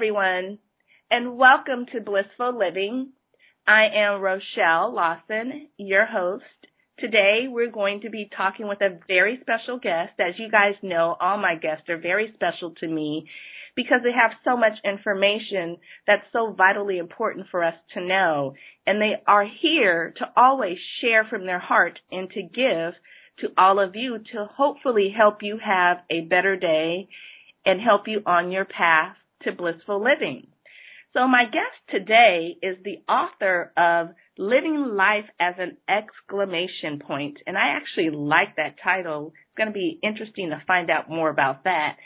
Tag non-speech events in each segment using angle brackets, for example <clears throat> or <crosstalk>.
Everyone, and welcome to Blissful Living. I am Rochelle Lawson, your host. Today, we're going to be talking with a very special guest. As you guys know, all my guests are very special to me because they have so much information that's so vitally important for us to know. And they are here to always share from their heart and to give to all of you to hopefully help you have a better day and help you on your path to blissful living. So my guest today is the author of Living Life as an Exclamation Point, and I actually like that title. It's going to be interesting to find out more about that.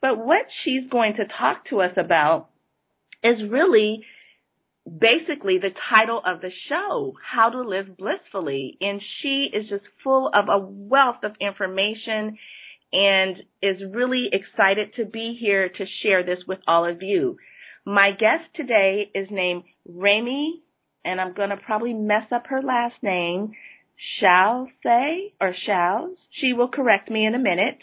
But what she's going to talk to us about is really basically the title of the show, How to Live Blissfully. And she is just full of a wealth of information and is really excited to be here to share this with all of you. My guest today is named Rami, and I'm going to probably mess up her last name, Shall say or Shals. She will correct me in a minute.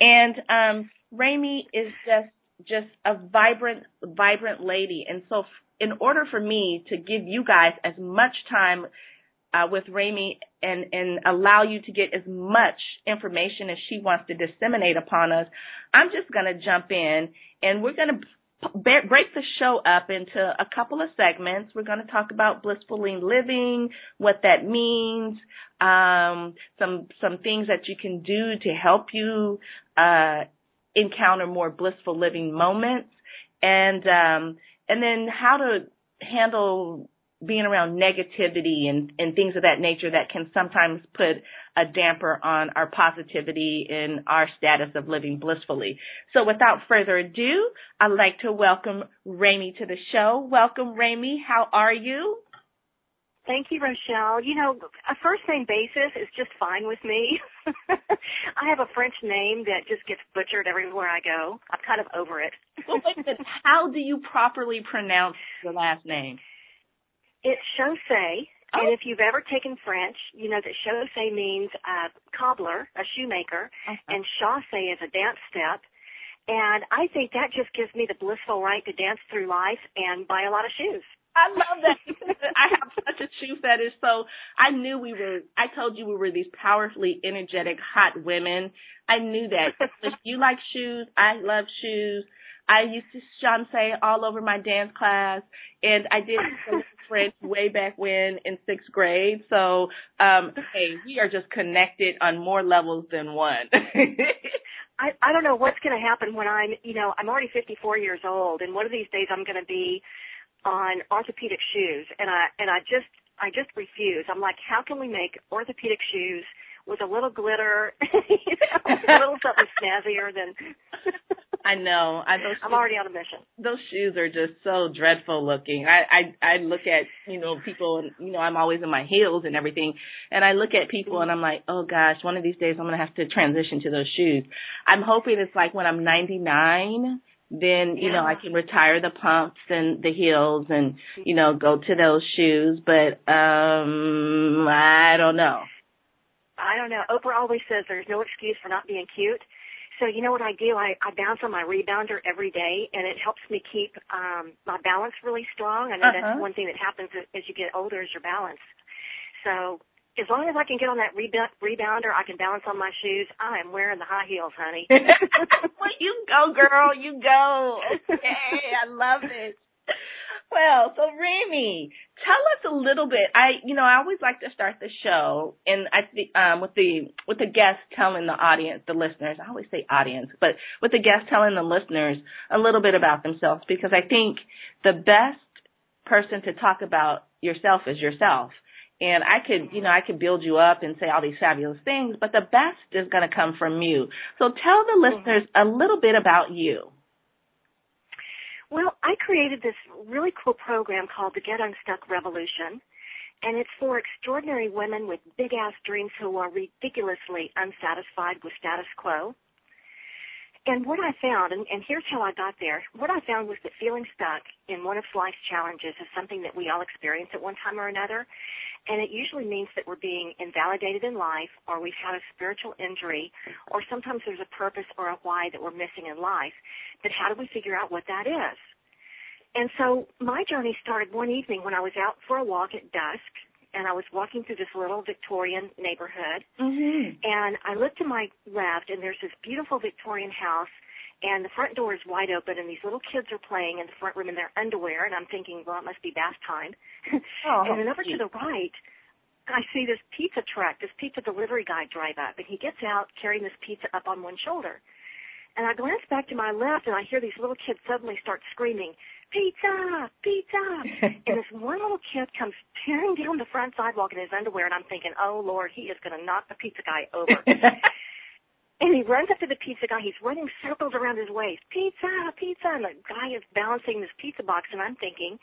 And um, Rami is just just a vibrant, vibrant lady. And so, in order for me to give you guys as much time uh, with Rami and and allow you to get as much information as she wants to disseminate upon us, I'm just going to jump in and we're going to break the show up into a couple of segments. We're going to talk about blissfully living, what that means, um, some some things that you can do to help you uh, encounter more blissful living moments and um and then how to handle being around negativity and, and things of that nature that can sometimes put a damper on our positivity and our status of living blissfully. So without further ado, I'd like to welcome Rami to the show. Welcome, Rami. How are you? Thank you, Rochelle. You know, a first name basis is just fine with me. <laughs> I have a French name that just gets butchered everywhere I go. I'm kind of over it. well, wait a minute. <laughs> How do you properly pronounce your last name? It's chaussee. Oh. And if you've ever taken French, you know that chaussee means a cobbler, a shoemaker, uh-huh. and chasse is a dance step. And I think that just gives me the blissful right to dance through life and buy a lot of shoes. I love that. <laughs> I have such a shoe fetish. So I knew we were, I told you we were these powerfully energetic, hot women. I knew that. <laughs> if you like shoes, I love shoes. I used to chaussee all over my dance class and I did French way back when in sixth grade. So, um, hey, we are just connected on more levels than one. <laughs> I, I don't know what's going to happen when I'm, you know, I'm already 54 years old and one of these days I'm going to be on orthopedic shoes, and I and I just I just refuse. I'm like, how can we make orthopedic shoes with a little glitter, <laughs> you know, a little something snazzier than. I know. I, those I'm shoes, already on a mission. Those shoes are just so dreadful looking. I I I look at you know people and you know I'm always in my heels and everything, and I look at people and I'm like, oh gosh, one of these days I'm gonna have to transition to those shoes. I'm hoping it's like when I'm 99 then you yeah. know I can retire the pumps and the heels and you know go to those shoes. But um I don't know. I don't know. Oprah always says there's no excuse for not being cute. So you know what I do? I, I bounce on my rebounder every day, and it helps me keep um my balance really strong. I know uh-huh. that's one thing that happens as you get older is your balance. So as long as I can get on that rebounder, I can balance on my shoes. I am wearing the high heels, honey. <laughs> <laughs> well, you go, girl. You go. Okay, I love it. Well, so Rami, tell us a little bit. I, you know, I always like to start the show, and I think um, with the with the guest telling the audience, the listeners. I always say audience, but with the guest telling the listeners a little bit about themselves, because I think the best person to talk about yourself is yourself and I could, you know, I could build you up and say all these fabulous things, but the best is going to come from you. So tell the mm-hmm. listeners a little bit about you. Well, I created this really cool program called the Get Unstuck Revolution, and it's for extraordinary women with big ass dreams who are ridiculously unsatisfied with status quo. And what I found, and, and here's how I got there, what I found was that feeling stuck in one of life's challenges is something that we all experience at one time or another. And it usually means that we're being invalidated in life, or we've had a spiritual injury, or sometimes there's a purpose or a why that we're missing in life. But how do we figure out what that is? And so my journey started one evening when I was out for a walk at dusk and I was walking through this little Victorian neighborhood, mm-hmm. and I looked to my left, and there's this beautiful Victorian house, and the front door is wide open, and these little kids are playing in the front room in their underwear, and I'm thinking, well, it must be bath time. <laughs> oh, <laughs> and then over to the right, I see this pizza truck, this pizza delivery guy drive up, and he gets out carrying this pizza up on one shoulder. And I glance back to my left, and I hear these little kids suddenly start screaming, pizza, pizza. <laughs> and this one little kid comes tearing down the front sidewalk in his underwear, and I'm thinking, oh Lord, he is going to knock the pizza guy over. <laughs> and he runs up to the pizza guy. He's running circles around his waist. Pizza, pizza. And the guy is balancing this pizza box, and I'm thinking,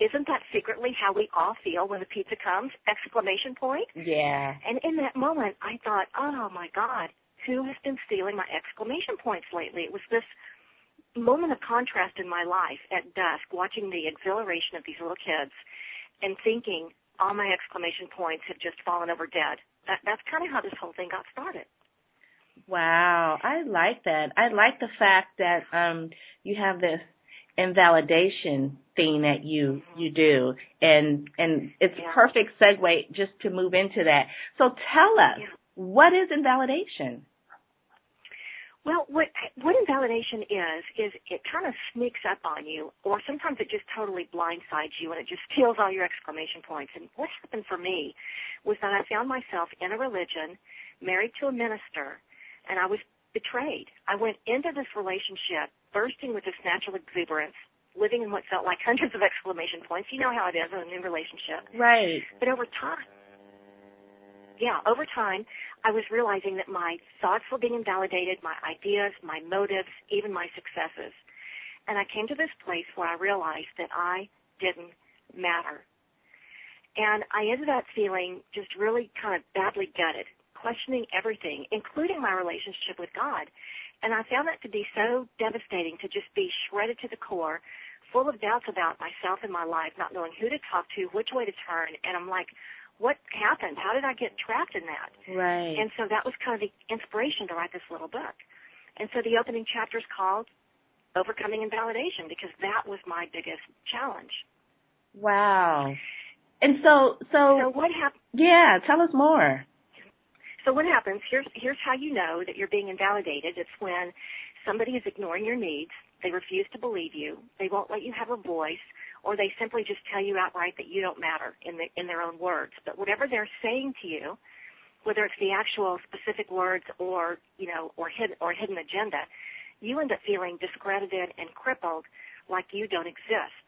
isn't that secretly how we all feel when the pizza comes? Exclamation point. Yeah. And in that moment, I thought, oh my God, who has been stealing my exclamation points lately? It was this moment of contrast in my life at dusk, watching the exhilaration of these little kids and thinking all my exclamation points have just fallen over dead. That, that's kind of how this whole thing got started. Wow, I like that. I like the fact that um you have this invalidation thing that you mm-hmm. you do and and it's yeah. perfect segue just to move into that. So tell us, yeah. what is invalidation? Well, what what invalidation is is it kind of sneaks up on you, or sometimes it just totally blindsides you, and it just steals all your exclamation points. And what happened for me was that I found myself in a religion, married to a minister, and I was betrayed. I went into this relationship bursting with this natural exuberance, living in what felt like hundreds of exclamation points. You know how it is in a new relationship, right? But over time, yeah, over time, I was realizing that my thoughts were being invalidated, my ideas, my motives, even my successes. And I came to this place where I realized that I didn't matter. And I ended up feeling just really kind of badly gutted, questioning everything, including my relationship with God. And I found that to be so devastating to just be shredded to the core, full of doubts about myself and my life, not knowing who to talk to, which way to turn. And I'm like, what happened? How did I get trapped in that? Right. And so that was kind of the inspiration to write this little book. And so the opening chapter is called Overcoming Invalidation because that was my biggest challenge. Wow. And so, so, so what happened? Yeah, tell us more. So what happens? Here's here's how you know that you're being invalidated. It's when somebody is ignoring your needs. They refuse to believe you. They won't let you have a voice or they simply just tell you outright that you don't matter in the, in their own words. But whatever they're saying to you, whether it's the actual specific words or you know or hidden or hidden agenda, you end up feeling discredited and crippled, like you don't exist.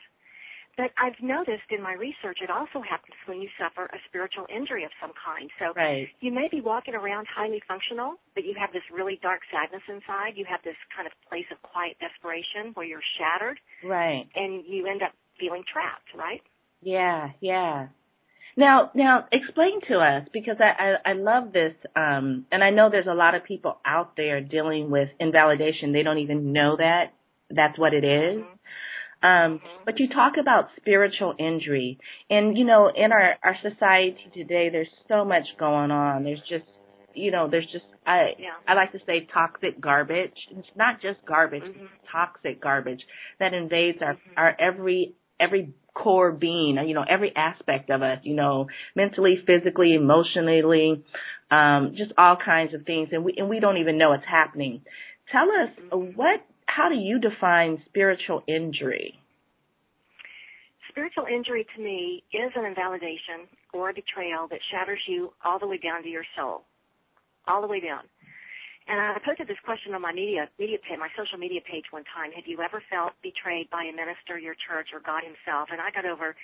But I've noticed in my research it also happens when you suffer a spiritual injury of some kind. So right. you may be walking around highly functional, but you have this really dark sadness inside. You have this kind of place of quiet desperation where you're shattered. Right. And you end up feeling trapped, right? Yeah, yeah. Now, now explain to us because I, I, I love this, um, and I know there's a lot of people out there dealing with invalidation. They don't even know that that's what it is. Mm-hmm. Um, mm-hmm. but you talk about spiritual injury, and you know, in our our society today, there's so much going on. There's just, you know, there's just I yeah. I like to say toxic garbage. It's not just garbage, mm-hmm. it's toxic garbage that invades our mm-hmm. our every every core being, you know, every aspect of us, you know, mentally, physically, emotionally, um, just all kinds of things, and we and we don't even know it's happening. Tell us what, how do you define spiritual injury? Spiritual injury to me is an invalidation or a betrayal that shatters you all the way down to your soul, all the way down. And I posted this question on my media media page, my social media page one time. Have you ever felt betrayed by a minister, your church, or God Himself? And I got over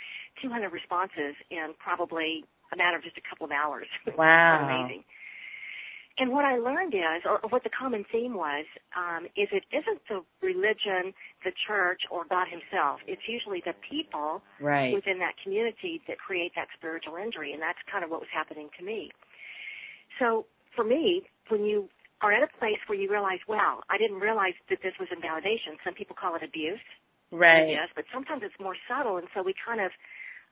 200 responses in probably a matter of just a couple of hours. <laughs> Wow, amazing. And what I learned is, or what the common theme was, um, is it isn't the religion, the church, or God Himself. It's usually the people right. within that community that create that spiritual injury, and that's kind of what was happening to me. So for me, when you are at a place where you realize, wow, I didn't realize that this was invalidation. Some people call it abuse. Right. Yes, but sometimes it's more subtle, and so we kind of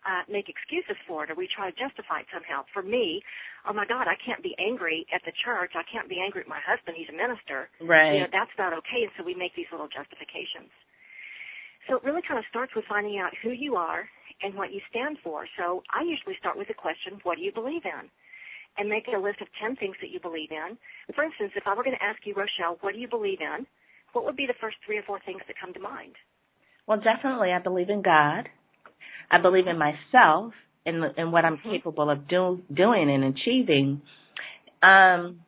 uh, make excuses for it, or we try to justify it somehow. For me, oh my God, I can't be angry at the church. I can't be angry at my husband. He's a minister. Right. You know, that's not okay, and so we make these little justifications. So it really kind of starts with finding out who you are and what you stand for. So I usually start with the question, what do you believe in? And make a list of 10 things that you believe in. For instance, if I were going to ask you, Rochelle, what do you believe in? What would be the first three or four things that come to mind? Well, definitely, I believe in God. I believe in myself and and what I'm capable of do, doing and achieving. Um,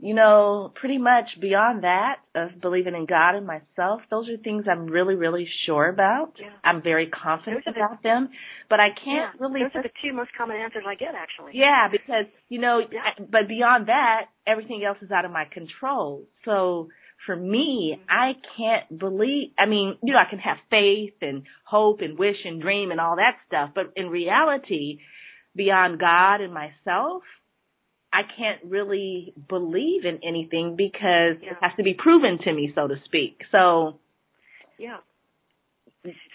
you know, pretty much beyond that of believing in God and myself, those are things I'm really, really sure about. Yeah. I'm very confident about them, but I can't yeah, really. Those are the two most common answers I get, actually. Yeah, because you know, yeah. but beyond that, everything else is out of my control. So for me, mm-hmm. I can't believe. I mean, you know, I can have faith and hope and wish and dream and all that stuff, but in reality, beyond God and myself, I can't really believe in anything because yeah. it has to be proven to me, so to speak. So, yeah.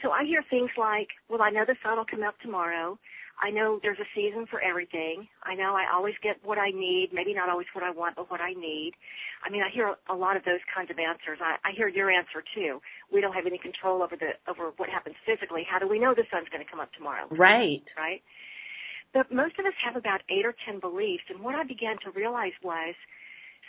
So I hear things like, well, I know the sun will come up tomorrow. I know there's a season for everything. I know I always get what I need, maybe not always what I want, but what I need. I mean, I hear a lot of those kinds of answers. I, I hear your answer too. We don't have any control over the over what happens physically. How do we know the sun's going to come up tomorrow? Right. Right. But most of us have about eight or ten beliefs, and what I began to realize was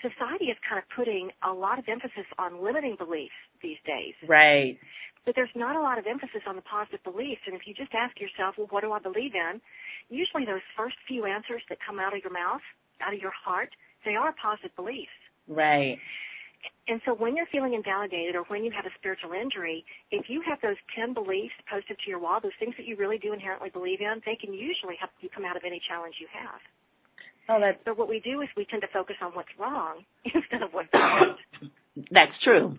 society is kind of putting a lot of emphasis on limiting beliefs these days. Right. But there's not a lot of emphasis on the positive beliefs. And if you just ask yourself, well, what do I believe in? Usually those first few answers that come out of your mouth, out of your heart, they are positive beliefs. Right. And so when you're feeling invalidated or when you have a spiritual injury, if you have those 10 beliefs posted to your wall, those things that you really do inherently believe in, they can usually help you come out of any challenge you have. Oh, that's. So what we do is we tend to focus on what's wrong <laughs> instead of what's right. That's true.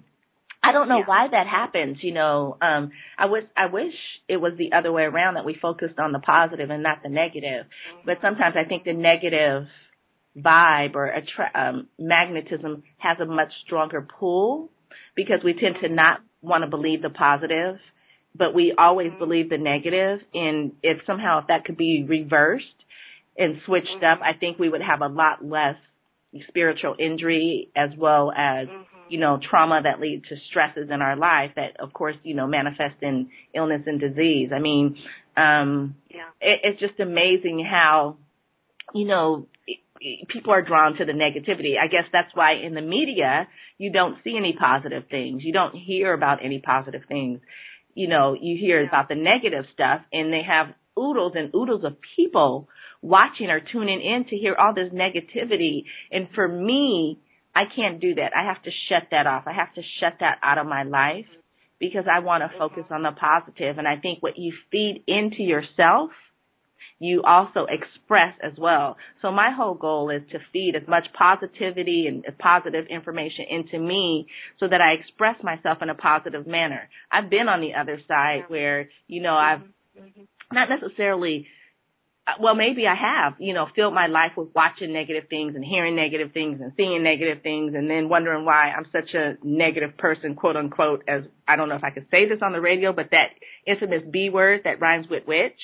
I don't know yeah. why that happens. You know, um, I wish I wish it was the other way around that we focused on the positive and not the negative. Mm-hmm. But sometimes I think the negative vibe or attra- um, magnetism has a much stronger pull because we tend to not want to believe the positive, but we always mm-hmm. believe the negative. And if somehow if that could be reversed and switched mm-hmm. up, I think we would have a lot less spiritual injury as well as mm-hmm. you know trauma that lead to stresses in our life that of course you know manifest in illness and disease i mean um yeah. it, it's just amazing how you know people are drawn to the negativity. I guess that's why in the media you don't see any positive things. You don't hear about any positive things. You know, you hear yeah. about the negative stuff and they have oodles and oodles of people watching or tuning in to hear all this negativity. And for me, I can't do that. I have to shut that off. I have to shut that out of my life because I want to mm-hmm. focus on the positive. And I think what you feed into yourself – you also express as well. So my whole goal is to feed as much positivity and positive information into me so that I express myself in a positive manner. I've been on the other side where, you know, I've mm-hmm. not necessarily well, maybe I have, you know, filled my life with watching negative things and hearing negative things and seeing negative things and then wondering why I'm such a negative person, quote unquote, as I don't know if I could say this on the radio, but that infamous B word that rhymes with witch.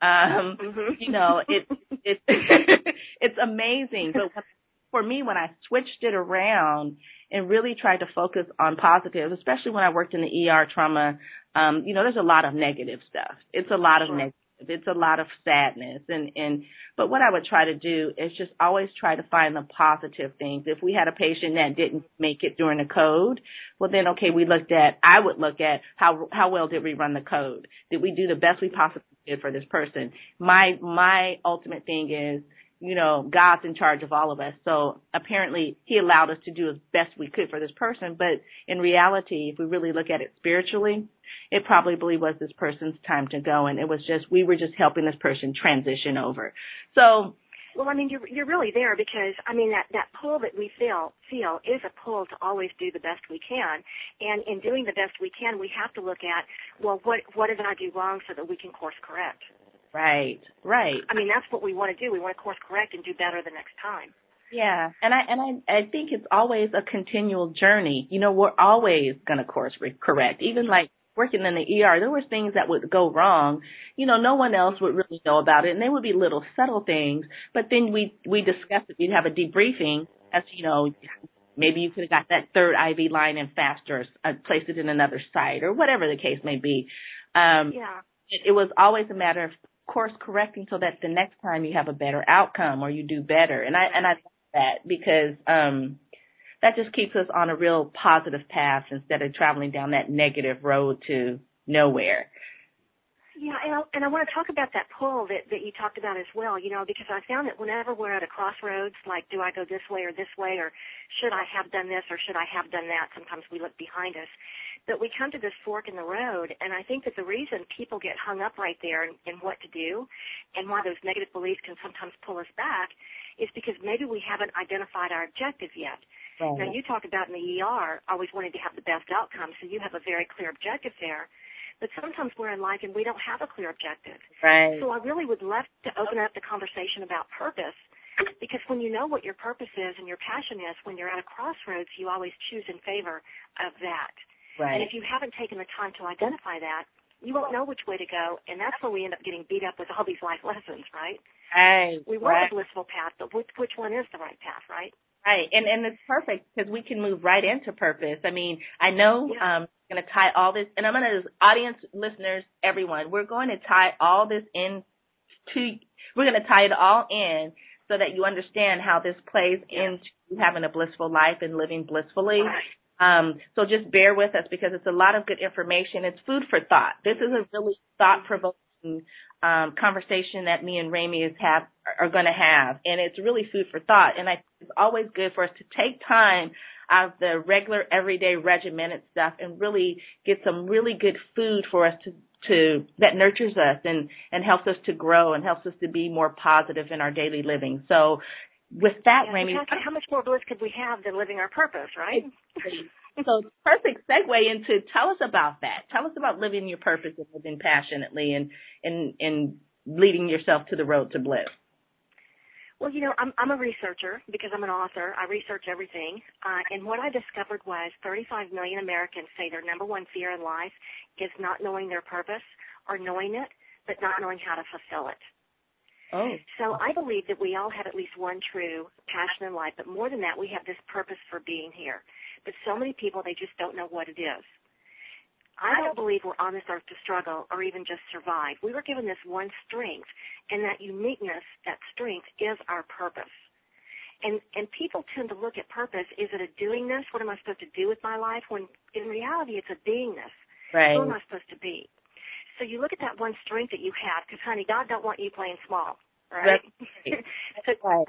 Um, <laughs> mm-hmm. you know, it it <laughs> it's amazing. But for me, when I switched it around and really tried to focus on positive, especially when I worked in the ER trauma, um, you know, there's a lot of negative stuff. It's a lot of sure. negative. It's a lot of sadness and and but what I would try to do is just always try to find the positive things. If we had a patient that didn't make it during the code, well then okay, we looked at I would look at how how well did we run the code? Did we do the best we possibly did for this person? My my ultimate thing is you know, God's in charge of all of us. So apparently he allowed us to do as best we could for this person. But in reality, if we really look at it spiritually, it probably was this person's time to go. And it was just, we were just helping this person transition over. So Well, I mean, you're you're really there because I mean that that pull that we feel feel is a pull to always do the best we can, and in doing the best we can, we have to look at well, what what did I do wrong so that we can course correct. Right, right. I mean, that's what we want to do. We want to course correct and do better the next time. Yeah, and I and I I think it's always a continual journey. You know, we're always going to course correct. Even like working in the ER, there were things that would go wrong. You know, no one else would really know about it, and they would be little subtle things. But then we we discussed it. We'd have a debriefing as you know, maybe you could have got that third IV line in faster, or uh, placed it in another site, or whatever the case may be. Um, yeah. It, it was always a matter of course correcting so that the next time you have a better outcome or you do better. And I and I love that because um that just keeps us on a real positive path instead of traveling down that negative road to nowhere. Yeah, and I, and I want to talk about that pull that, that you talked about as well, you know, because I found that whenever we're at a crossroads, like do I go this way or this way, or should I have done this or should I have done that, sometimes we look behind us, that we come to this fork in the road, and I think that the reason people get hung up right there in, in what to do and why those negative beliefs can sometimes pull us back is because maybe we haven't identified our objective yet. Right. Now, you talk about in the ER always wanting to have the best outcome, so you have a very clear objective there but sometimes we're in life and we don't have a clear objective. Right. So I really would love to open up the conversation about purpose because when you know what your purpose is and your passion is, when you're at a crossroads, you always choose in favor of that. Right. And if you haven't taken the time to identify that, you won't know which way to go, and that's where we end up getting beat up with all these life lessons, right? Right. We want right. a blissful path, but which which one is the right path, right? Right, and and it's perfect because we can move right into purpose. I mean, I know yeah. um going to tie all this, and I'm going to audience listeners, everyone, we're going to tie all this in to, we're going to tie it all in so that you understand how this plays into having a blissful life and living blissfully. Um, so just bear with us because it's a lot of good information. It's food for thought. This is a really thought provoking um, conversation that me and Rami is have are going to have, and it's really food for thought. And I, it's always good for us to take time out of the regular, everyday, regimented stuff and really get some really good food for us to to that nurtures us and and helps us to grow and helps us to be more positive in our daily living. So with that, yeah, Rami, how much more bliss could we have than living our purpose, right? so perfect segue into tell us about that. Tell us about living your purpose and living passionately and and and leading yourself to the road to bliss. Well, you know, I'm I'm a researcher because I'm an author. I research everything, uh, and what I discovered was 35 million Americans say their number one fear in life is not knowing their purpose or knowing it, but not knowing how to fulfill it. Oh. So I believe that we all have at least one true passion in life, but more than that, we have this purpose for being here. But so many people, they just don't know what it is. I don't believe we're on this earth to struggle or even just survive. We were given this one strength, and that uniqueness, that strength, is our purpose. And and people tend to look at purpose. Is it a doingness? What am I supposed to do with my life? When in reality, it's a beingness. Right. Who am I supposed to be? So you look at that one strength that you have, because honey, God don't want you playing small, right? Right. <laughs> so, right.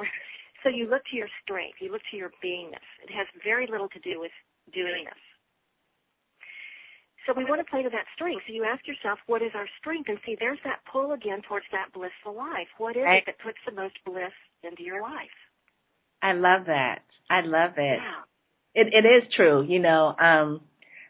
so you look to your strength. You look to your beingness. It has very little to do with doingness. So we want to play to that strength. So you ask yourself, what is our strength? And see, there's that pull again towards that blissful life. What is right. it that puts the most bliss into your life? I love that. I love it. Yeah. It it is true, you know. Um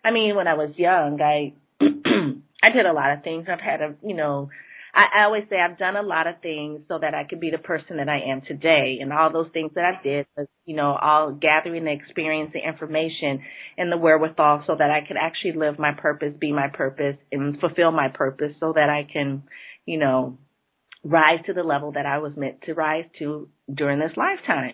I mean when I was young, I <clears throat> I did a lot of things. I've had a, you know, I, always say I've done a lot of things so that I could be the person that I am today. And all those things that I did was, you know, all gathering the experience, the information, and the wherewithal so that I could actually live my purpose, be my purpose, and fulfill my purpose so that I can, you know, rise to the level that I was meant to rise to during this lifetime.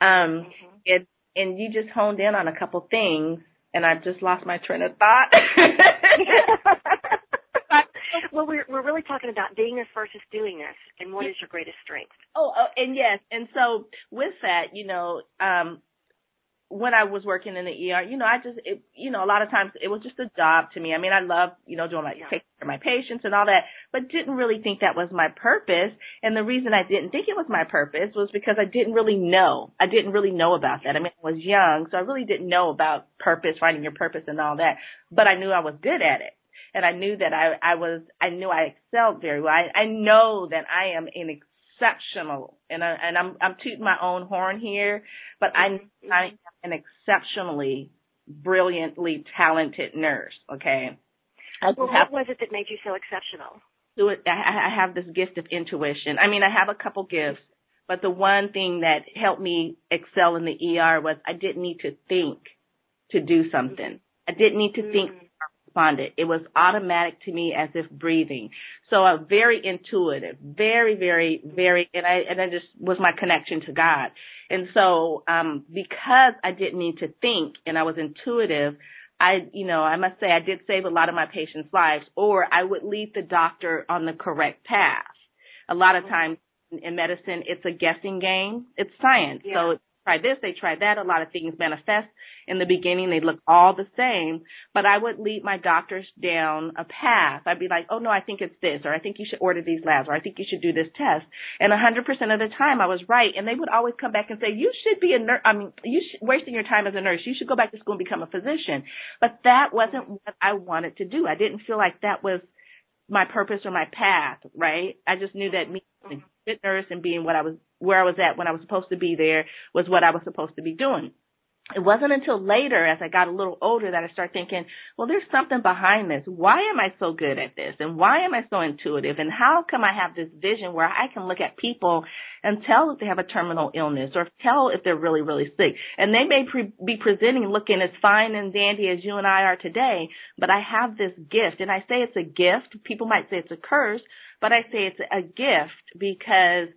Um, mm-hmm. it, and you just honed in on a couple things, and I've just lost my train of thought. <laughs> <laughs> well, we're we're really talking about being beingness versus doingness, and what is your greatest strength? Oh, oh, and yes, and so with that, you know, um, when I was working in the ER, you know, I just, it, you know, a lot of times it was just a job to me. I mean, I love, you know, doing my, yeah. taking care of my patients and all that, but didn't really think that was my purpose. And the reason I didn't think it was my purpose was because I didn't really know. I didn't really know about that. I mean, I was young, so I really didn't know about purpose, finding your purpose and all that, but I knew I was good at it and I knew that I, I was, I knew I excelled very well. I, I know that I am an exceptional, and I, and I'm I'm tooting my own horn here, but I. I am an exceptionally brilliantly talented nurse. Okay. I well, have, what was it that made you so exceptional? I, have this gift of intuition. I mean, I have a couple gifts, but the one thing that helped me excel in the ER was I didn't need to think to do something. I didn't need to think mm responded. It was automatic to me as if breathing. So a very intuitive, very, very, very, and I, and I just was my connection to God. And so, um, because I didn't need to think and I was intuitive, I, you know, I must say I did save a lot of my patients' lives or I would lead the doctor on the correct path. A lot of times in medicine, it's a guessing game. It's science. Yeah. So try this, they try that. A lot of things manifest in the beginning. They look all the same, but I would lead my doctors down a path. I'd be like, oh no, I think it's this, or I think you should order these labs, or I think you should do this test. And 100% of the time I was right. And they would always come back and say, you should be a nurse. I mean, you should, wasting your time as a nurse. You should go back to school and become a physician. But that wasn't what I wanted to do. I didn't feel like that was my purpose or my path, right? I just knew that me being a good nurse and being what I was, where I was at when I was supposed to be there was what I was supposed to be doing it wasn't until later as I got a little older that I started thinking, well, there's something behind this. Why am I so good at this? And why am I so intuitive? And how come I have this vision where I can look at people and tell if they have a terminal illness or tell if they're really, really sick? And they may pre- be presenting looking as fine and dandy as you and I are today, but I have this gift. And I say it's a gift. People might say it's a curse, but I say it's a gift because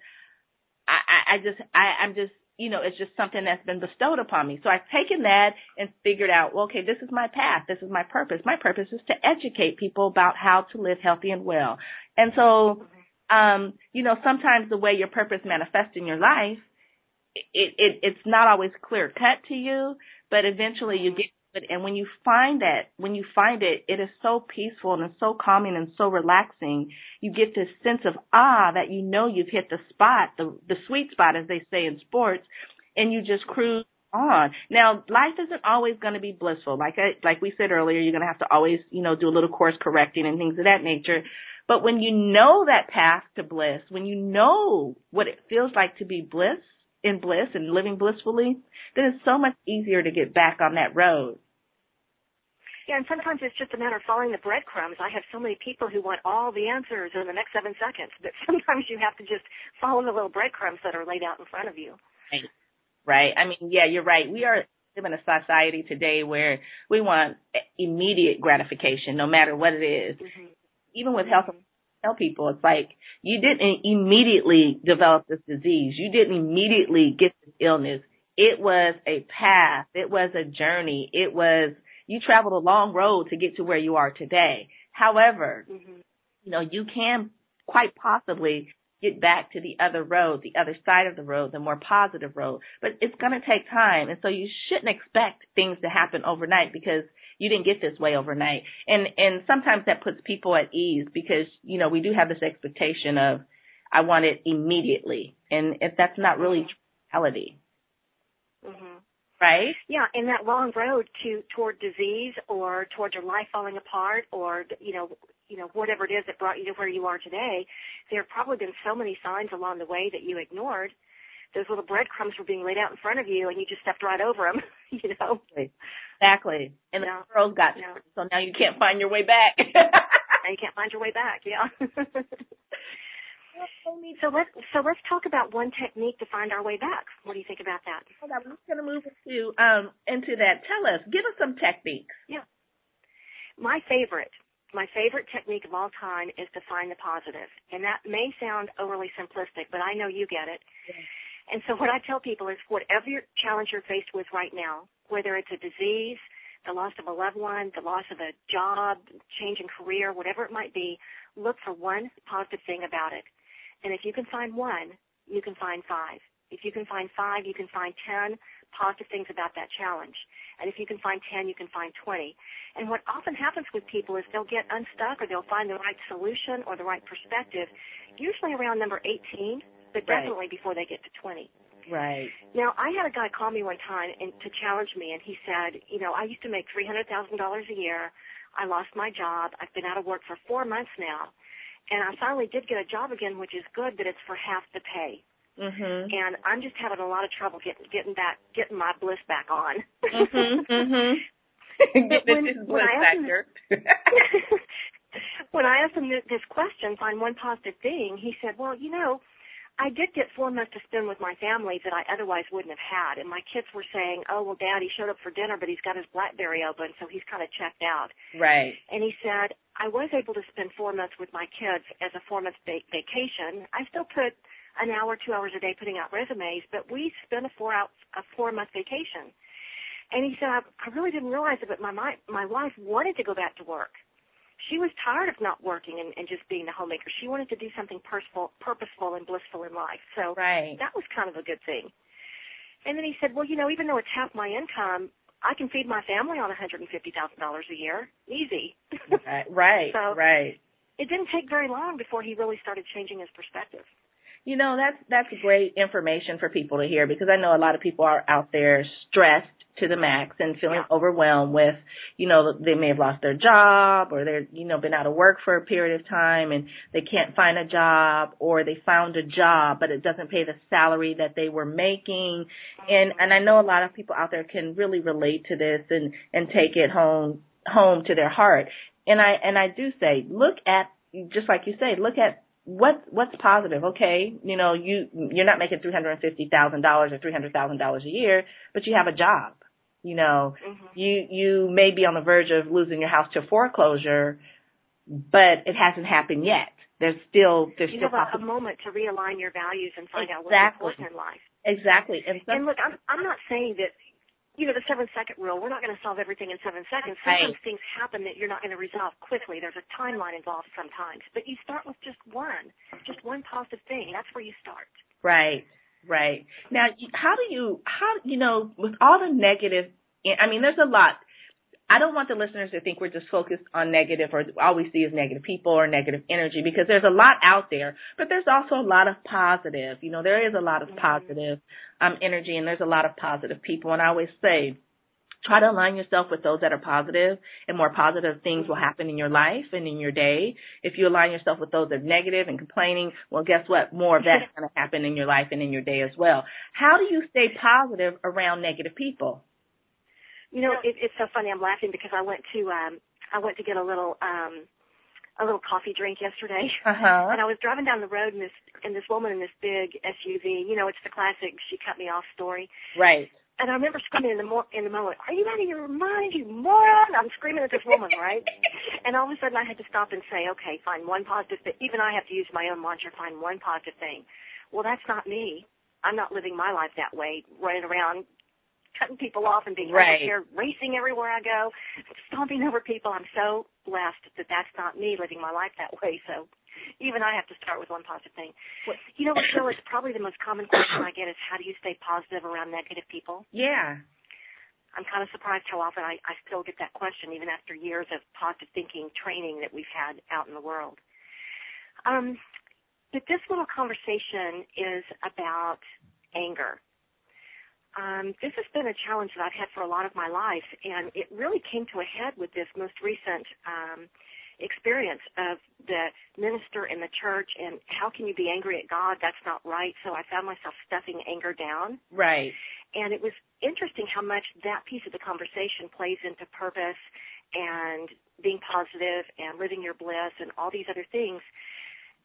I, I, just, I, I'm just you know, it's just something that's been bestowed upon me. So I've taken that and figured out, well, okay, this is my path. This is my purpose. My purpose is to educate people about how to live healthy and well. And so, um, you know, sometimes the way your purpose manifests in your life, it, it, it's not always clear cut to you, but eventually you get and when you find that, when you find it, it is so peaceful and it's so calming and so relaxing. You get this sense of ah that you know you've hit the spot, the the sweet spot as they say in sports, and you just cruise on. Now, life isn't always going to be blissful. Like I, like we said earlier, you're going to have to always, you know, do a little course correcting and things of that nature. But when you know that path to bliss, when you know what it feels like to be bliss, in bliss and living blissfully, then it's so much easier to get back on that road. Yeah, and sometimes it's just a matter of following the breadcrumbs. I have so many people who want all the answers in the next seven seconds, but <laughs> sometimes you have to just follow the little breadcrumbs that are laid out in front of you. Right. Right. I mean, yeah, you're right. We are living in a society today where we want immediate gratification, no matter what it is. Mm-hmm. Even with health, tell people it's like you didn't immediately develop this disease. You didn't immediately get this illness. It was a path. It was a journey. It was you traveled a long road to get to where you are today. However, mm-hmm. you know, you can quite possibly get back to the other road, the other side of the road, the more positive road. But it's going to take time. And so you shouldn't expect things to happen overnight because you didn't get this way overnight. And, and sometimes that puts people at ease because, you know, we do have this expectation of, I want it immediately. And if that's not really reality. Mm-hmm. Right? Yeah, and that long road to toward disease or toward your life falling apart or you know you know whatever it is that brought you to where you are today, there have probably been so many signs along the way that you ignored those little breadcrumbs were being laid out in front of you and you just stepped right over them, <laughs> you know. Exactly. And yeah. the girls got yeah. so now you can't find your way back. now you can't find your way back, yeah. <laughs> so let's so let's talk about one technique to find our way back. What do you think about that? Hold on, I'm just gonna move into um into that. Tell us, give us some techniques. Yeah. My favorite my favorite technique of all time is to find the positive. And that may sound overly simplistic, but I know you get it. Yeah. And so what I tell people is whatever challenge you're faced with right now, whether it's a disease, the loss of a loved one, the loss of a job, change in career, whatever it might be, look for one positive thing about it. And if you can find one, you can find five. If you can find five, you can find ten positive things about that challenge. And if you can find 10, you can find 20. And what often happens with people is they'll get unstuck or they'll find the right solution or the right perspective, usually around number 18 but definitely right. before they get to 20. Right. Now, I had a guy call me one time and to challenge me, and he said, you know, I used to make three hundred thousand dollars a year. I lost my job. I've been out of work for four months now, And I finally did get a job again, which is good, but it's for half the pay. Mhm. And I'm just having a lot of trouble getting getting back getting my bliss back on. Mhm. Mhm. <laughs> But Get when- this when bliss I asked him- factor. <laughs> when I asked him this question, find one positive thing, he said, "Well, you know, I did get four months to spend with my family that I otherwise wouldn't have had." And my kids were saying, "Oh, well, Dad, he showed up for dinner, but he's got his BlackBerry open, so he's kind of checked out." right. And he said, "I was able to spend four months with my kids as a four month va- vacation. I still put an hour, two hours a day putting out resumes, but we spent a four out a four month vacation." And he said, I, I really didn't realize it, but my, my my wife wanted to go back to work. She was tired of not working and, and just being the homemaker. She wanted to do something purposeful, purposeful and blissful in life. So Right. that was kind of a good thing. And then he said, well, you know, even though it's half my income, I can feed my family on $150,000 a year, easy. Right. Right. <laughs> So- right. it didn't take very long before he really started changing his perspective. You know, that's that's great information for people to hear because I know a lot of people are out there stressed to the max and feeling Yeah. overwhelmed with, you know, they may have lost their job or they're, you know, been out of work for a period of time and they can't find a job or they found a job but it doesn't pay the salary that they were making. And mm-hmm. and I know a lot of people out there can really relate to this and and take it home home to their heart. And I and I do say, look at just like you say, look at what what's positive? Okay you know you you're not making three hundred and fifty thousand dollars or three hundred thousand dollars a year but you have a job you know. Hmm you you may be on the verge of losing your house to foreclosure but it hasn't happened yet. There's still there's You still have a, a moment to realign your values and find out what's important in life. exactly. And some And look, I'm I'm not saying that you know the seven second rule. We're not going to solve everything in seven seconds. Sometimes Right. things happen that you're not going to resolve quickly. There's a timeline involved sometimes, but you start with just one, just one positive thing. That's where you start. Right, right. Now, how do you, how, you know, with all the negative, I mean, there's a lot. I don't want the listeners to think we're just focused on negative or all we see is negative people or negative energy because there's a lot out there, but there's also a lot of positive. You know, there is a lot of Mhm. positive um, energy and there's a lot of positive people. And I always say, try to align yourself with those that are positive and more positive things will happen in your life and in your day. If you align yourself with those that are negative and complaining, well, guess what? More of that's <laughs> going to happen in your life and in your day as well. How do you stay positive around negative people? You know, it, it's so funny. I'm laughing because I went to um I went to get a little um a little coffee drink yesterday. Uh-huh. And I was driving down the road and this and this woman in this big SUV, you know, it's the classic she cut me off story. Right. And I remember screaming in the mo- in the moment, "Are you out of your mind, you moron!" I'm screaming at this woman, right? <laughs> And all of a sudden, I had to stop and say, "Okay, find one positive thing." Even I have to use my own mantra: find one positive thing. Well, that's not me. I'm not living my life that way, running around cutting people off and being Right. here, racing everywhere I go, stomping over people. I'm so blessed that that's not me living my life that way. So even I have to start with one positive thing. What, You know what, Phil? It's probably the most common question I get is how do you stay positive around negative people? Yeah. I'm kind of surprised how often I, I still get that question, even after years of positive thinking training that we've had out in the world. Um, but this little conversation is about anger. Um, this has been a challenge that I've had for a lot of my life, and it really came to a head with this most recent um, experience of the minister in the church and how can you be angry at God? That's not right. So I found myself stuffing anger down. Right. And it was interesting how much that piece of the conversation plays into purpose and being positive and living your bliss and all these other things.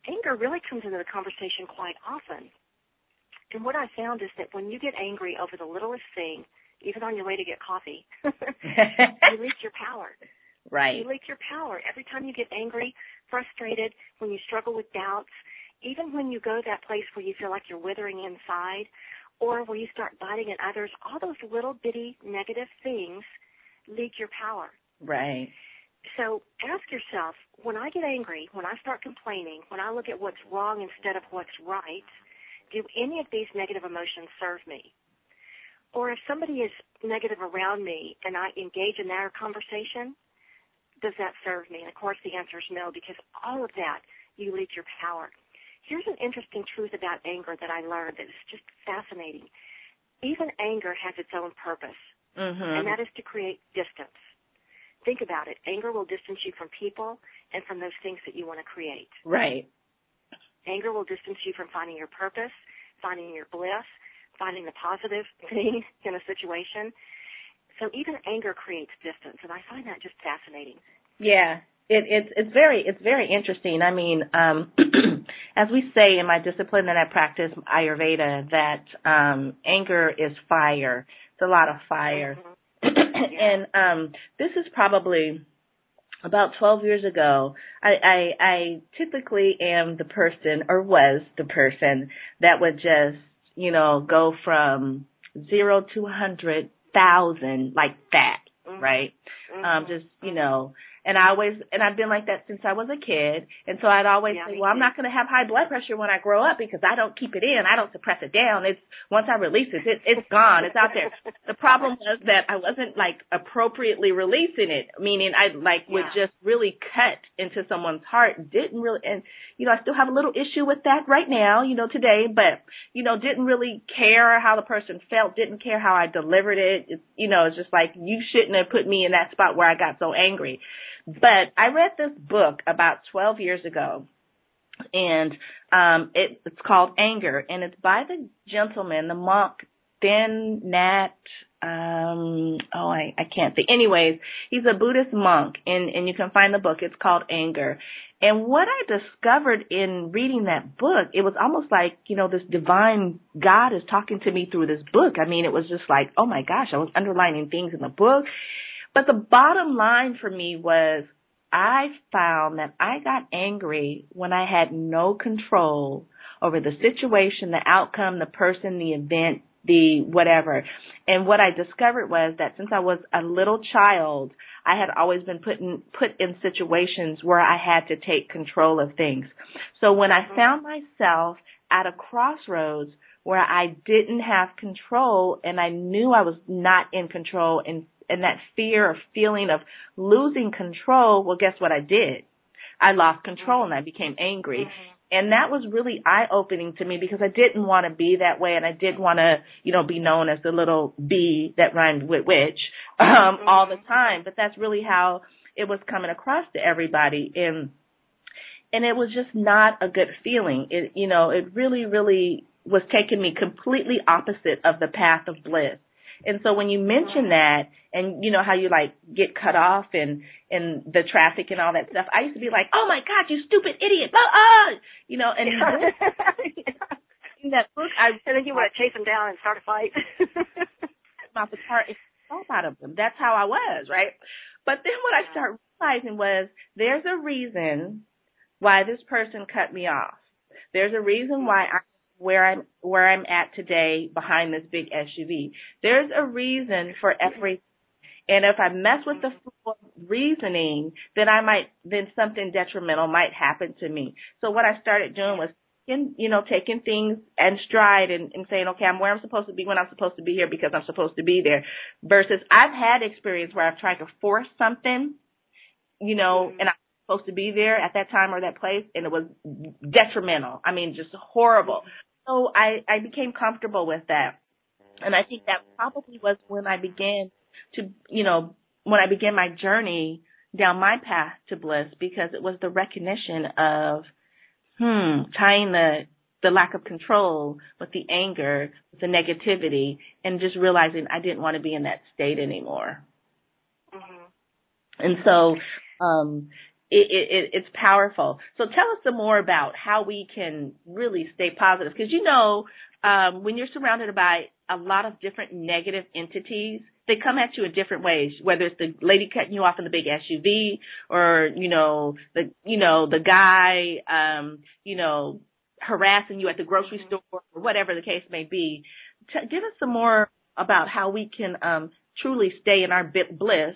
Anger really comes into the conversation quite often. And what I found is that when you get angry over the littlest thing, even on your way to get coffee, <laughs> you <laughs> leak your power. right. You leak your power. Every time you get angry, frustrated, when you struggle with doubts, even when you go to that place where you feel like you're withering inside, or where you start biting at others, all those little bitty negative things leak your power. Right. So ask yourself, when I get angry, when I start complaining, when I look at what's wrong instead of what's right, do any of these negative emotions serve me? Or if somebody is negative around me and I engage in their conversation, does that serve me? And of course the answer is no, because all of that, you leak your power. Here's an interesting truth about anger that I learned that is just fascinating. Even anger has its own purpose, Mhm. and that is to create distance. think about it. Anger will distance you from people and from those things that you want to create. Right. Anger will distance you from finding your purpose, finding your bliss, finding the positive thing in a situation. So even anger creates distance, and I find that just fascinating. Yeah, it, it's it's very it's very interesting. I mean, um, <clears throat> as we say in my discipline that I practice Ayurveda, that um, anger is fire. It's a lot of fire, mm-hmm. <clears throat> and um, this is probably about 12 years ago, I, I, I typically am the person or was the person that would just, you know, go from zero to hundred thousand like that, mm-hmm. right? Um, mm-hmm. Um, just, you know, and I always, and I've been like that since I was a kid. And so I'd always yeah, say, well, I'm not going to have high blood pressure when I grow up because I don't keep it in. I don't suppress it down. It's, once I release it, it it's gone. It's out there. The problem was that I wasn't like appropriately releasing it, meaning I like would just really cut into someone's heart. Didn't really, and, you know, I still have a little issue with that right now, you know, today, but, you know, didn't really care how the person felt, didn't care how I delivered it. It's, you know, it's just like, you shouldn't have put me in that spot where I got so angry. But I read this book about 12 years ago and um it, it's called Anger and it's by the gentleman, the monk Thich Nhat um oh I, I can't think. Anyways he's a buddhist monk and and you can find the book. It's called anger. And what i discovered in reading that book it was almost like you know this divine god is talking to me through this book. I mean it was just like oh my gosh i was underlining things in the book but the bottom line for me was I found that I got angry when I had no control over the situation, the outcome, the person, the event, the whatever. And what I discovered was that since I was a little child, I had always been put in, put in situations where I had to take control of things. So when I found myself at a crossroads where I didn't have control and I knew I was not in control and and that fear or feeling of losing control, well, guess what I did? I lost control and I became angry. Mm-hmm. And that was really eye opening to me because I didn't want to be that way and I didn't want to, you know, be known as the little bee that rhymed with witch, <laughs> um, mm-hmm. all the time. But that's really how it was coming across to everybody. And, and it was just not a good feeling. It, you know, it really, really was taking me completely opposite of the path of bliss. And so when you mention that and you know how you like get cut off and and the traffic and all that stuff, I used to be like, "Oh my god, you stupid idiot." Blah, ah! You know, and <laughs> yeah. <laughs> in that book I and then you want to chase them down and start a fight. about the part it's out of them. That's how I was, right? But then what I started realizing was there's a reason why this person cut me off. There's a reason why I where I'm where I'm at today behind this big SUV. There's a reason for everything. And if I mess with the reasoning, then I might then something detrimental might happen to me. So what I started doing was in, you know, taking things and stride and, and saying, okay, I'm where I'm supposed to be when I'm supposed to be here because I'm supposed to be there. Versus I've had experience where I've tried to force something, you know, mm-hmm. and I'm supposed to be there at that time or that place and it was detrimental. I mean, just horrible so I, I became comfortable with that. And I think that probably was when I began to, you know, when I began my journey down my path to bliss because it was the recognition of, hmm, tying the, the lack of control with the anger, with the negativity, and just realizing I didn't want to be in that state anymore. Mm-hmm. And so, um, it, it, it's powerful. So tell us some more about how we can really stay positive. Because you know, um, when you're surrounded by a lot of different negative entities, they come at you in different ways. Whether it's the lady cutting you off in the big SUV, or you know the you know the guy, um, you know harassing you at the grocery store, or whatever the case may be. T- give us some more about how we can um, truly stay in our bliss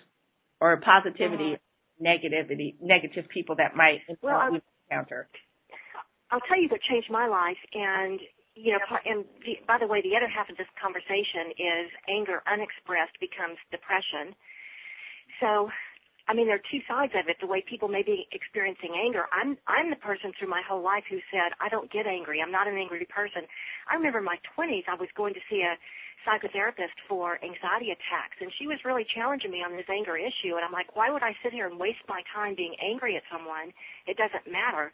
or positivity negativity, negative people that might well, we encounter? I'll tell you what changed my life, and you know, and the, by the way, the other half of this conversation is anger unexpressed becomes depression. So, I mean, there are two sides of it. The way people may be experiencing anger. I'm I'm the person through my whole life who said I don't get angry. I'm not an angry person. I remember in my 20s I was going to see a psychotherapist for anxiety attacks, and she was really challenging me on this anger issue. And I'm like, why would I sit here and waste my time being angry at someone? It doesn't matter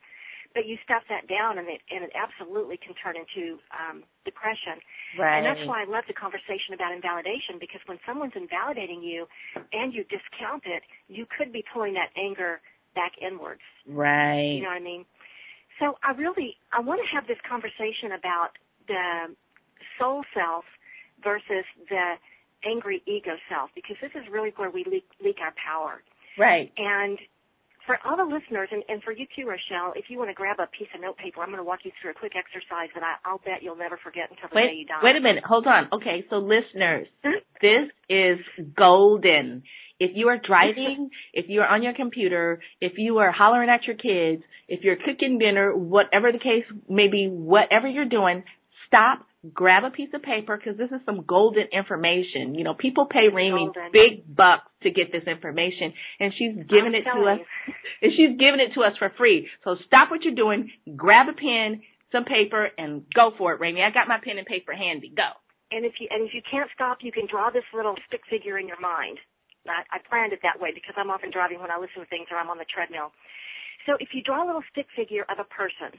but you stuff that down and it and it absolutely can turn into um depression. Right. And that's why I love the conversation about invalidation because when someone's invalidating you and you discount it, you could be pulling that anger back inwards. Right. You know what I mean? So I really I want to have this conversation about the soul self versus the angry ego self because this is really where we leak, leak our power. Right. And for all the listeners, and, and for you too, Rochelle, if you want to grab a piece of note paper, I'm going to walk you through a quick exercise that I, I'll bet you'll never forget until the wait, day you die. Wait a minute. Hold on. Okay, so listeners, <laughs> this is golden. If you are driving, if you are on your computer, if you are hollering at your kids, if you're cooking dinner, whatever the case may be, whatever you're doing, stop, grab a piece of paper because this is some golden information. You know, people pay Remy big bucks to get this information, and she's giving I'm it to us. <laughs> And she's giving it to us for free. So stop what you're doing, grab a pen, some paper, and go for it, Remy. I got my pen and paper handy. Go. And if you and if you can't stop, you can draw this little stick figure in your mind. I, I planned it that way because I'm often driving when I listen to things or I'm on the treadmill. So if you draw a little stick figure of a person,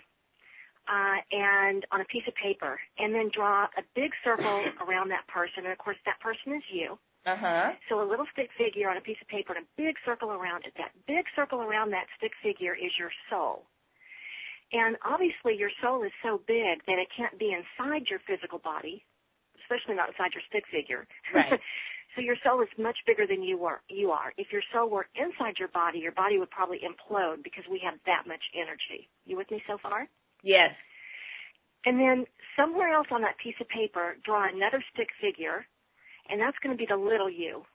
uh, and on a piece of paper, and then draw a big circle <laughs> around that person. And of course, that person is you. Uh huh. So a little stick figure on a piece of paper and a big circle around it. That big circle around that stick figure is your soul. And obviously, your soul is so big that it can't be inside your physical body, especially not inside your stick figure. Right. <laughs> so your soul is much bigger than you are. You are. If your soul were inside your body, your body would probably implode because we have that much energy. You with me so far? Yes. And then somewhere else on that piece of paper, draw another stick figure, and that's going to be the little you.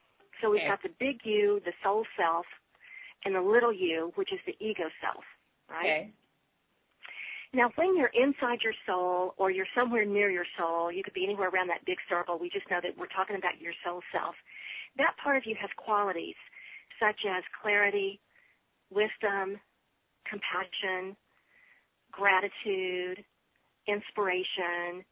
So we've Okay. got the big you, the soul self, and the little you, which is the ego self, right? Okay. Now, when you're inside your soul or you're somewhere near your soul, you could be anywhere around that big circle. We just know that we're talking about your soul self. That part of you has qualities such as clarity, wisdom, compassion, gratitude, inspiration,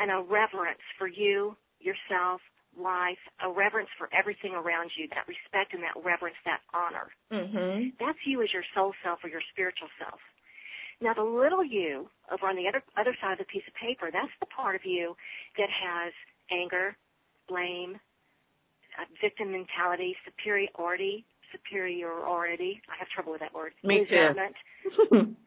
and a reverence for you, yourself, life, a reverence for everything around you, that respect and that reverence, that honor. Mhm. That's you as your soul self or your spiritual self. Now the little you over on the other other side of the piece of paper, that's the part of you that has anger, blame, uh, victim mentality, superiority, superiority. I have trouble with that word. Me too.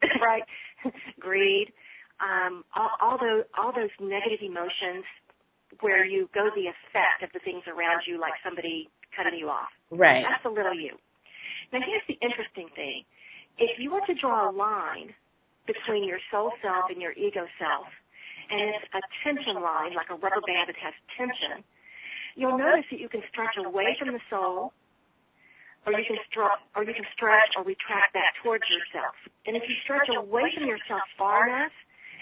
<laughs> Right? <laughs> Greed, um, all, all those all those negative emotions where you go the effect of the things around you, like somebody cutting you off. right. That's the little you. Now here's the interesting thing. If you were to draw a line between your soul self and your ego self, and it's a tension line, like a rubber band that has tension, you'll notice that you can stretch away from the soul, or you can stretch, or you can stretch or retract that towards yourself. And if you stretch away from yourself far enough,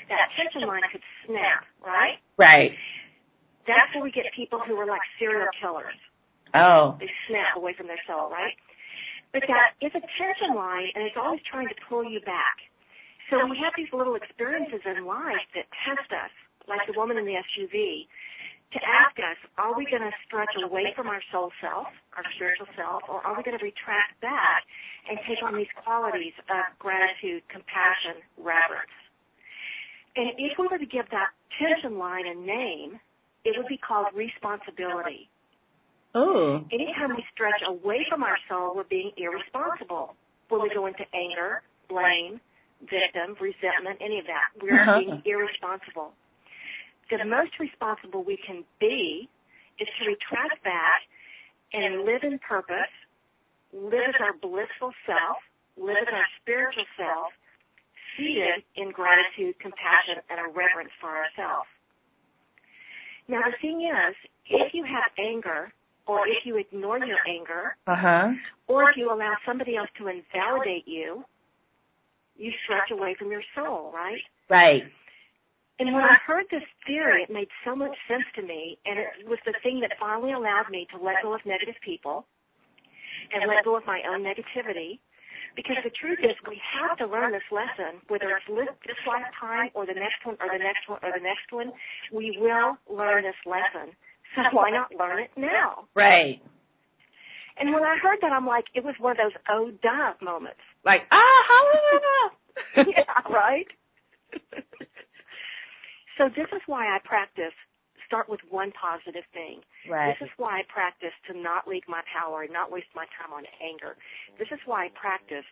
that tension line could snap, right? Right. That's where we get people who are like serial killers. Oh. They snap away from their soul, right? But that is a tension line, and it's always trying to pull you back. So we have these little experiences in life that test us, like the woman in the SUV, to ask us, are we going to stretch away from our soul self, our spiritual self, or are we going to retract back and take on these qualities of gratitude, compassion, reverence? And if we were to give that tension line a name, it would be called responsibility. Oh. Anytime we stretch away from our soul, we're being irresponsible. When we go into anger, blame, victim, resentment, any of that, we're Uh-huh. being irresponsible. The most responsible we can be is to retract that and live in purpose, live as our blissful self, live as our spiritual self, seated in gratitude, compassion, and a reverence for ourselves. Now the thing is, if you have anger, or if you ignore your anger, Uh huh. or if you allow somebody else to invalidate you, you stretch away from your soul, right? Right. And when I heard this theory, it made so much sense to me, and it was the thing that finally allowed me to let go of negative people and let go of my own negativity. Because the truth is, we have to learn this lesson, whether it's this lifetime or the next one or the next one or the next one. We will learn this lesson. So why not learn it now? Right. And when I heard that, I'm like, it was one of those oh duh moments. Like ah, ha, <laughs> yeah, right. <laughs> so this is why I practice. Start with one positive thing. Right. This is why I practice to not leak my power and not waste my time on anger. This is why I practice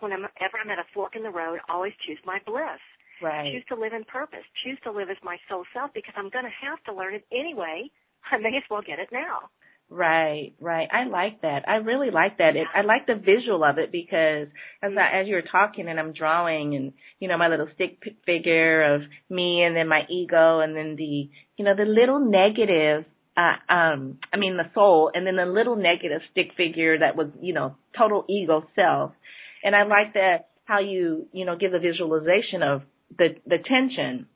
whenever I'm at a fork in the road, always choose my bliss. Right. Choose to live in purpose. Choose to live as my soul self because I'm going to have to learn it anyway. I may as well get it now. Right, right. I like that. I really like that. It, I like the visual of it because as I, as you're talking and I'm drawing and you know my little stick figure of me and then my ego and then the you know the little negative uh um I mean the soul and then the little negative stick figure that was you know total ego self. And I like that how you you know give the visualization of the the tension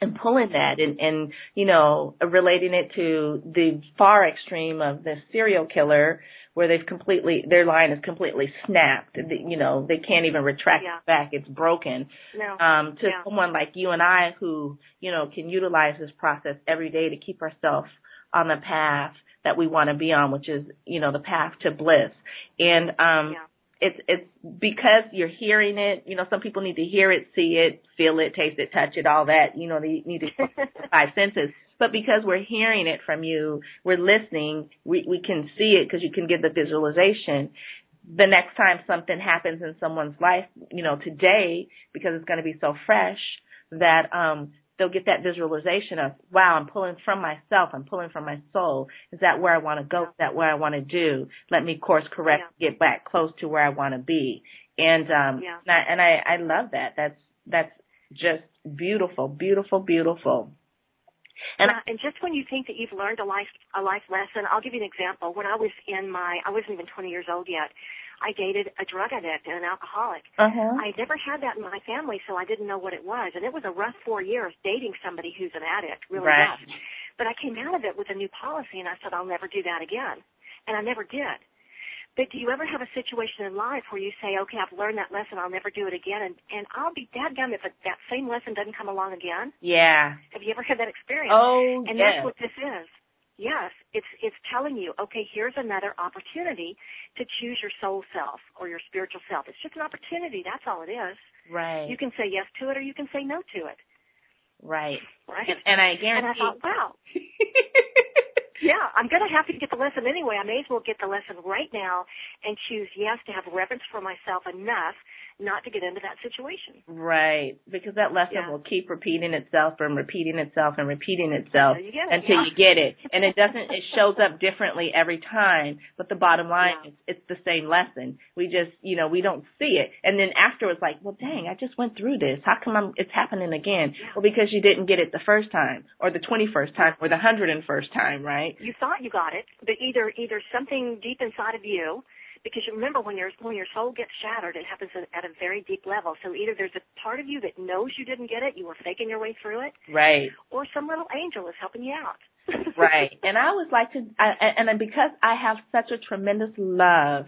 and pulling that and, and, you know, relating it to the far extreme of the serial killer where they've completely, their line is completely snapped. You know, they can't even retract yeah. it back. It's broken. No. Um, to yeah. someone like you and I who, you know, can utilize this process every day to keep ourselves on the path that we want to be on, which is, you know, the path to bliss. And, um, yeah it's it's because you're hearing it. You know, some people need to hear it, see it, feel it, taste it, touch it, all that. You know, they need to <laughs> five senses. But because we're hearing it from you, we're listening. We we can see it because you can give the visualization. The next time something happens in someone's life, you know, today because it's going to be so fresh that um they'll get that visualization of, wow, I'm pulling from myself. I'm pulling from my soul. Is that where I want to go? Is that what I want to do? Let me course correct, yeah. get back close to where I want to be. And, um, yeah. and, I, and I, I love that. That's, that's just beautiful, beautiful, beautiful. And, yeah, and just when you think that you've learned a life a life lesson, I'll give you an example. When I was in my I wasn't even 20 years old yet. I dated a drug addict and an alcoholic. Uh-huh. I never had that in my family, so I didn't know what it was. And it was a rough four years dating somebody who's an addict, really right. rough. But I came out of it with a new policy, and I said I'll never do that again, and I never did. But do you ever have a situation in life where you say, okay, I've learned that lesson, I'll never do it again, and and I'll be dadgum if it, that same lesson doesn't come along again? Yeah. Have you ever had that experience? Oh, and yes. that's what this is. Yes, it's it's telling you, okay, here's another opportunity to choose your soul self or your spiritual self. It's just an opportunity. That's all it is. Right. You can say yes to it or you can say no to it. Right. Right. And, and I guarantee. And I thought, wow. <laughs> yeah, I'm going to have to get the lesson anyway. I may as well get the lesson right now and choose yes to have reverence for myself enough not to get into that situation. Right, because that lesson Yeah. will keep repeating itself and repeating itself and repeating itself Until you get it, until yeah. you get it. And it doesn't, it shows up differently every time, but the bottom line Yeah. is it's the same lesson. We just, you know, we don't see it. And then afterwards, like, well, dang, I just went through this. How come I'm, it's happening again? Well, because you didn't get it the first time or the 21st time or the 101st time, right? You thought you got it, but either either something deep inside of you because you remember when your when your soul gets shattered, it happens at a very deep level. So either there's a part of you that knows you didn't get it, you were faking your way through it, Right. or some little angel is helping you out. <laughs> right. And I always like to, I, and because I have such a tremendous love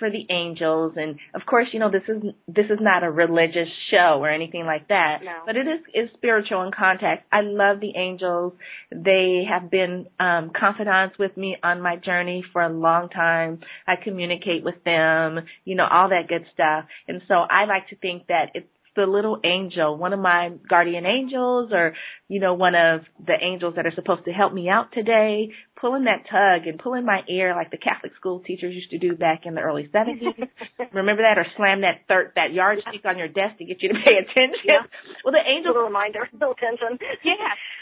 for the angels, and of course, you know, this is this is not a religious show or anything like that, No. but it is is spiritual in context. I love the angels. They have been um, confidants with me on my journey for a long time. I communicate with them, you know, all that good stuff. And so I like to think that it's the little angel, one of my guardian angels or, you know, one of the angels that are supposed to help me out today, pulling that tug and pulling my ear like the Catholic school teachers used to do back in the early 70s. <laughs> Remember that? Or slam that third, that yardstick on your desk to get you to pay attention. Yeah. <laughs> Well, the angels, little reminder, <laughs> little tension. yeah.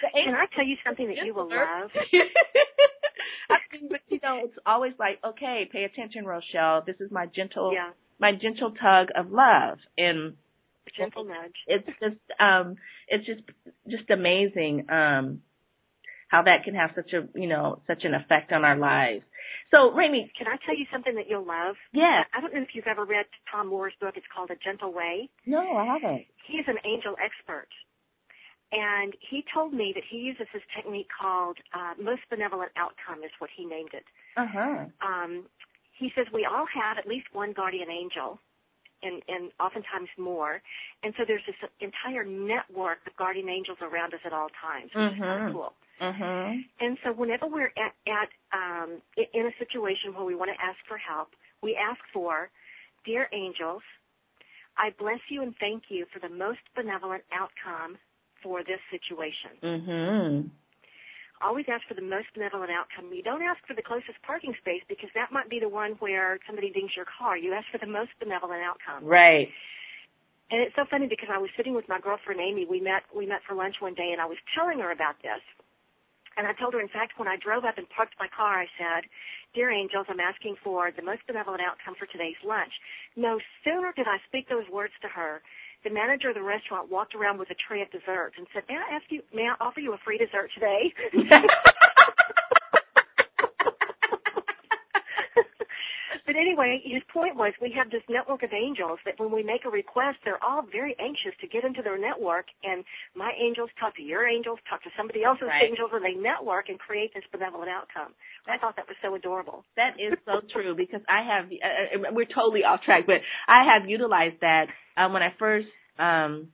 The Can I tell you something that you will love? I mean, but you know, it's always like, okay, pay attention, Rochelle. This is my gentle, Yeah, my gentle tug of love, and a gentle nudge. it's just, um, it's just, just amazing, um, how that can have such a, you know, such an effect on our lives. So, Remy, Can I tell you something that you'll love? yeah, I don't know if you've ever read Tom Moore's book. It's called A Gentle Way. no, I haven't. He's an angel expert. And he told me that he uses this technique called uh, most benevolent outcome is what he named it. Uh huh. Um, he says we all have at least one guardian angel and, and oftentimes more. And so there's this entire network of guardian angels around us at all times, which mm-hmm. is kind of cool. Mm-hmm. And so whenever we're at, at um, in a situation where we want to ask for help, we ask for, Dear angels, I bless you and thank you for the most benevolent outcome for this situation. Mm-hmm always ask for the most benevolent outcome. You don't ask for the closest parking space because that might be the one where somebody dings your car. You ask for the most benevolent outcome. Right. And it's so funny because I was sitting with my girlfriend Amy. We met we met for lunch one day, and I was telling her about this. And I told her, in fact, when I drove up and parked my car, I said, Dear angels, I'm asking for the most benevolent outcome for today's lunch. No sooner did I speak those words to her the manager of the restaurant walked around with a tray of desserts and said, "May I ask you? May I offer you a free dessert today?" <laughs> <laughs> but anyway, his point was we have this network of angels that when we make a request, they're all very anxious to get into their network. And my angels talk to your angels, talk to somebody else's right. angels, and they network and create this benevolent outcome. I thought that was so adorable. That is so true because I have, uh, uh, we're totally off track, but I have utilized that um, when I first um,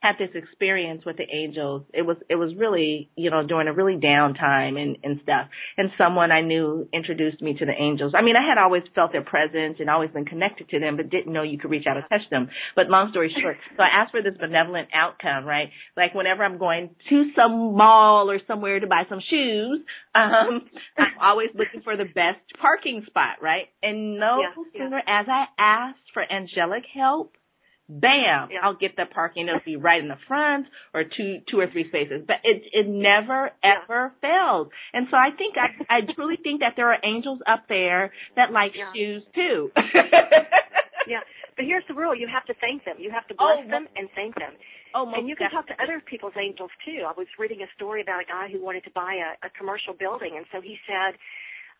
had this experience with the angels. It was it was really you know during a really down time and and stuff. And someone I knew introduced me to the angels. I mean, I had always felt their presence and always been connected to them, but didn't know you could reach out and touch them. But long story short, <laughs> so I asked for this benevolent outcome, right? Like whenever I'm going to some mall or somewhere to buy some shoes, um, <laughs> I'm always looking for the best parking spot, right? And no yeah, sooner yeah. as I asked for angelic help bam. I'll get the parking. It'll be right in the front or two, two or three spaces. But it, it never ever yeah. fails. And so I think I, I truly think that there are angels up there that like yeah. shoes too. <laughs> yeah. But here's the rule. You have to thank them. You have to bless oh, them and thank them. Oh, and you can talk to other people's angels too. I was reading a story about a guy who wanted to buy a, a commercial building and so he said,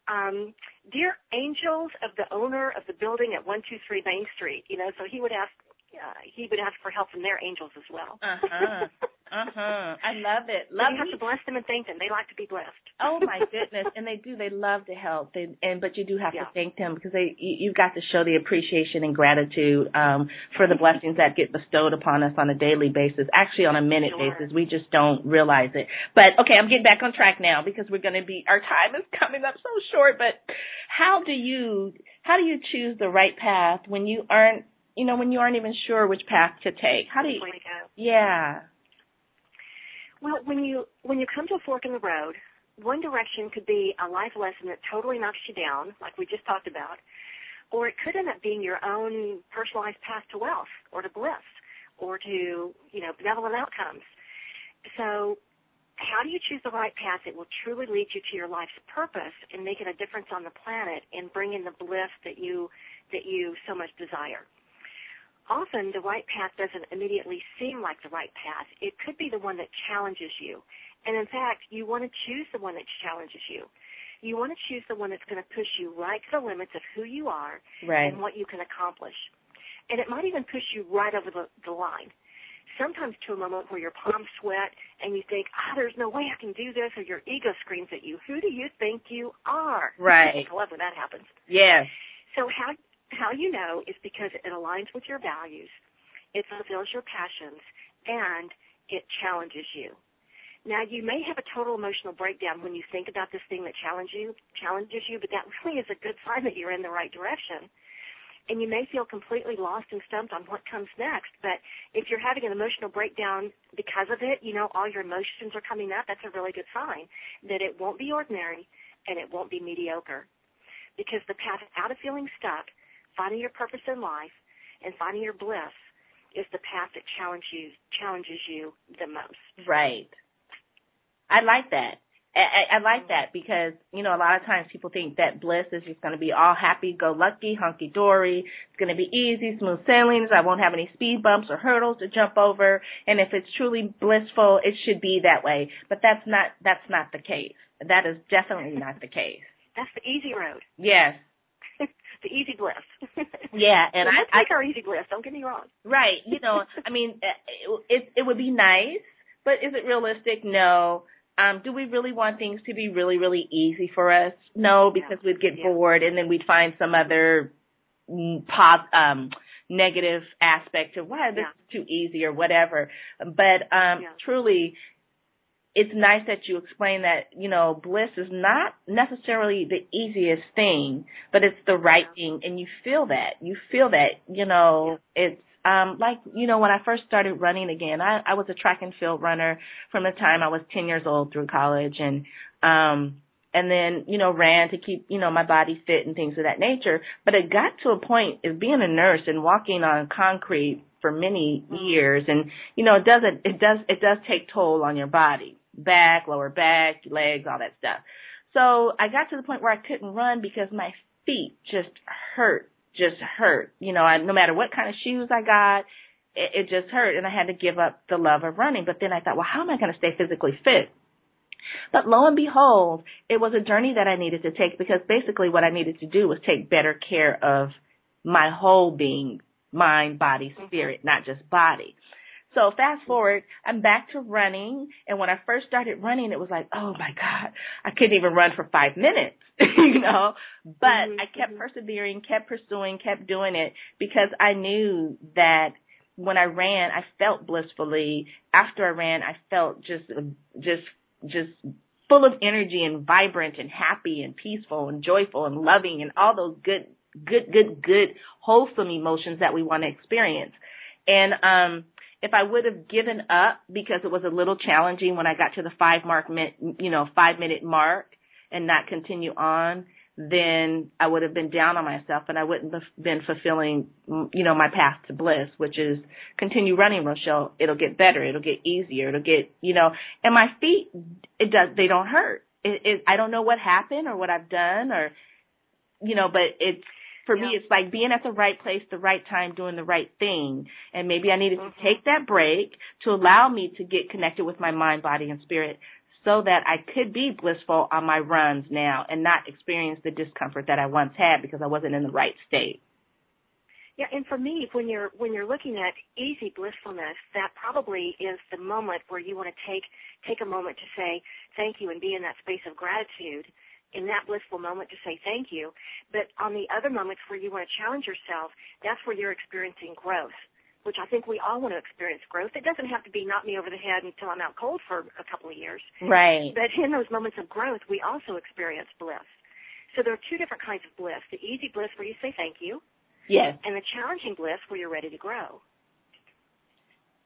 um, dear angels of the owner of the building at 123 Main Street, you know, so he would ask uh, he would ask for help from their angels as well. Uh huh. Uh huh. I love it. <laughs> Love. you have to bless them and thank them. They like to be blessed. oh my <laughs> goodness, and they do. They love to help. They and but you do have yeah. to thank them because they you, you've got to show the appreciation and gratitude um for the blessings that get bestowed upon us on a daily basis. Actually, on a minute sure. basis, we just don't realize it. But okay, I'm getting back on track now because we're going to be our time is coming up so short. But how do you how do you choose the right path when you aren't you know, when you aren't even sure which path to take? How do you? Yeah. Well, when you when you come to a fork in the road, one direction could be a life lesson that totally knocks you down, like we just talked about, or it could end up being your own personalized path to wealth or to bliss or to you know benevolent outcomes. So how do you choose the right path that will truly lead you to your life's purpose and making a difference on the planet and bring in the bliss that you that you so much desire? Often the right path doesn't immediately seem like the right path. It could be the one that challenges you. And in fact, you want to choose the one that challenges you. You want to choose the one that's going to push you right to the limits of who you are right. and what you can accomplish. And it might even push you right over the, the line. Sometimes to a moment where your palms sweat and you think, ah, oh, there's no way I can do this, or your ego screams at you, who do you think you are? Right. I love when that happens. Yes. So how how you know is because it aligns with your values, it fulfills your passions, and it challenges you. Now you may have a total emotional breakdown when you think about this thing that challenges you, challenges you, but that <laughs> really is a good sign that you're in the right direction. And you may feel completely lost and stumped on what comes next. But if you're having an emotional breakdown because of it, you know, all your emotions are coming up, that's a really good sign that it won't be ordinary and it won't be mediocre. Because the path out of feeling stuck finding your purpose in life and finding your bliss is the path that challenges you, challenges you the most. Right. I like that. I, I like mm-hmm. that because, you know, a lot of times people think that bliss is just going to be all happy, go lucky, hunky dory. It's going to be easy, smooth sailings. I won't have any speed bumps or hurdles to jump over. And if it's truly blissful, it should be that way. But that's not, that's not the case. That is definitely not the case. That's the easy road. Yes the easy bliss. <laughs> yeah, and well, I, take our easy bliss. Don't get me wrong. Right. You know, <laughs> I mean, it, it it would be nice, but is it realistic? No. um, do we really want things to be really, really easy for us? No, because we'd get yeah. bored and then we'd find some other pos- um, negative aspect of why this yeah. is too easy or whatever. But um, yeah. truly, it's nice that you explain that, you know, bliss is not necessarily the easiest thing, but it's the right thing and you feel that. You feel that, you know, it's um like, you know, when I first started running again, I, I was a track and field runner from the time I was ten years old through college and um and then, you know, ran to keep, you know, my body fit and things of that nature. But it got to a point of being a nurse and walking on concrete for many mm-hmm. years and, you know, it doesn't it does it does take toll on your body back, lower back, legs, all that stuff. So I got to the point where I couldn't run because my feet just hurt, just hurt. You know, I, no matter what kind of shoes I got, it, it just hurt and I had to give up the love of running. But then I thought, well, how am I going to stay physically fit? But lo and behold, it was a journey that I needed to take because basically what I needed to do was take better care of my whole being, mind, body, mm-hmm. spirit, not just body. So fast forward, I'm back to running. And when I first started running, it was like, oh my God, I couldn't even run for five minutes, <laughs> you know, but mm-hmm. I kept mm-hmm. persevering, kept pursuing, kept doing it because I knew that when I ran, I felt blissfully. After I ran, I felt just, just, just full of energy and vibrant and happy and peaceful and joyful and loving and all those good, good, good, good, wholesome emotions that we want to experience. And, um, if I would have given up because it was a little challenging when I got to the five mark, you know, five minute mark and not continue on, then I would have been down on myself and I wouldn't have been fulfilling, you know, my path to bliss, which is continue running, Rochelle. It'll get better. It'll get easier. It'll get, you know, and my feet, it does, they don't hurt. It, it, I don't know what happened or what I've done or, you know, but it's, for yeah. me, it's like being at the right place, the right time, doing the right thing. And maybe I needed mm-hmm. to take that break to allow me to get connected with my mind, body, and spirit so that I could be blissful on my runs now and not experience the discomfort that I once had because I wasn't in the right state. Yeah, and for me, when you're when you're looking at easy blissfulness, that probably is the moment where you want to take take a moment to say thank you and be in that space of gratitude in that blissful moment to say thank you. But on the other moments where you want to challenge yourself, that's where you're experiencing growth, which I think we all want to experience growth. It doesn't have to be knock me over the head until I'm out cold for a couple of years. Right. But in those moments of growth, we also experience bliss. So there are two different kinds of bliss. The easy bliss where you say thank you. Yes. And the challenging bliss where you're ready to grow.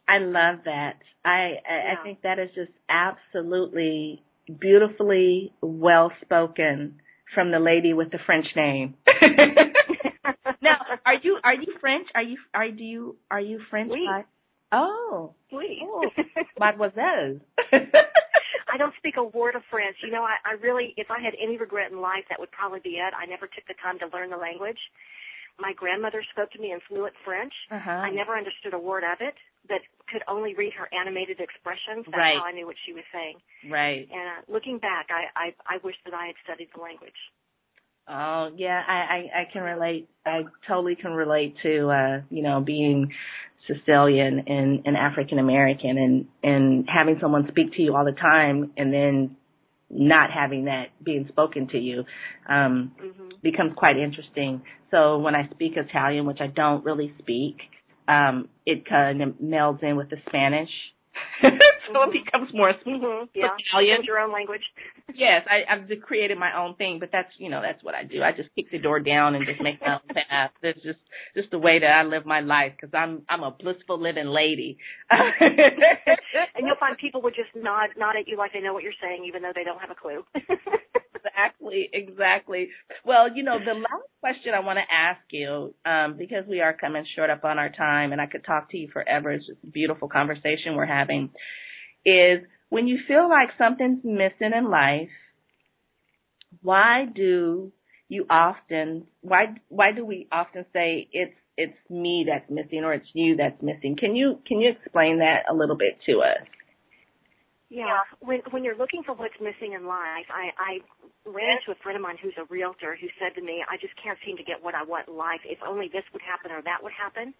I love that. I I, yeah. I think that is just absolutely beautifully well spoken from the lady with the French name. <laughs> now, are you are you French? Are you are do you are you French? Oui. Oh, oui. oh, <laughs> mademoiselle. <laughs> I don't speak a word of French. You know, I, I really, if I had any regret in life, that would probably be it. I never took the time to learn the language. My grandmother spoke to me in fluent French. Uh-huh. I never understood a word of it, but could only read her animated expressions. That's right. how I knew what she was saying. Right. And uh, looking back, I, I I wish that I had studied the language. Oh yeah, I, I I can relate. I totally can relate to uh, you know being Sicilian and, and African American and and having someone speak to you all the time and then not having that being spoken to you um, mm-hmm. becomes quite interesting. So when I speak Italian, which I don't really speak, um, it kind of melds in with the Spanish. <laughs> so mm-hmm. it becomes more mm-hmm. yeah. Italian. your own language. <laughs> yes, I, I've created my own thing, but that's you know that's what I do. I just kick the door down and just make my own <laughs> path. That's just just the way that I live my life because I'm I'm a blissful living lady. and you'll find people would just nod nod at you like they know what you're saying, even though they don't have a clue. Exactly, exactly. Well, you know, the last question I want to ask you, um, because we are coming short up on our time, and I could talk to you forever. It's just a beautiful conversation we're having. Is when you feel like something's missing in life, why do you often why why do we often say it's it's me that's missing or it's you that's missing? Can you can you explain that a little bit to us? Yeah, when when you're looking for what's missing in life, I I ran into a friend of mine who's a realtor who said to me, "I just can't seem to get what I want in life. If only this would happen or that would happen."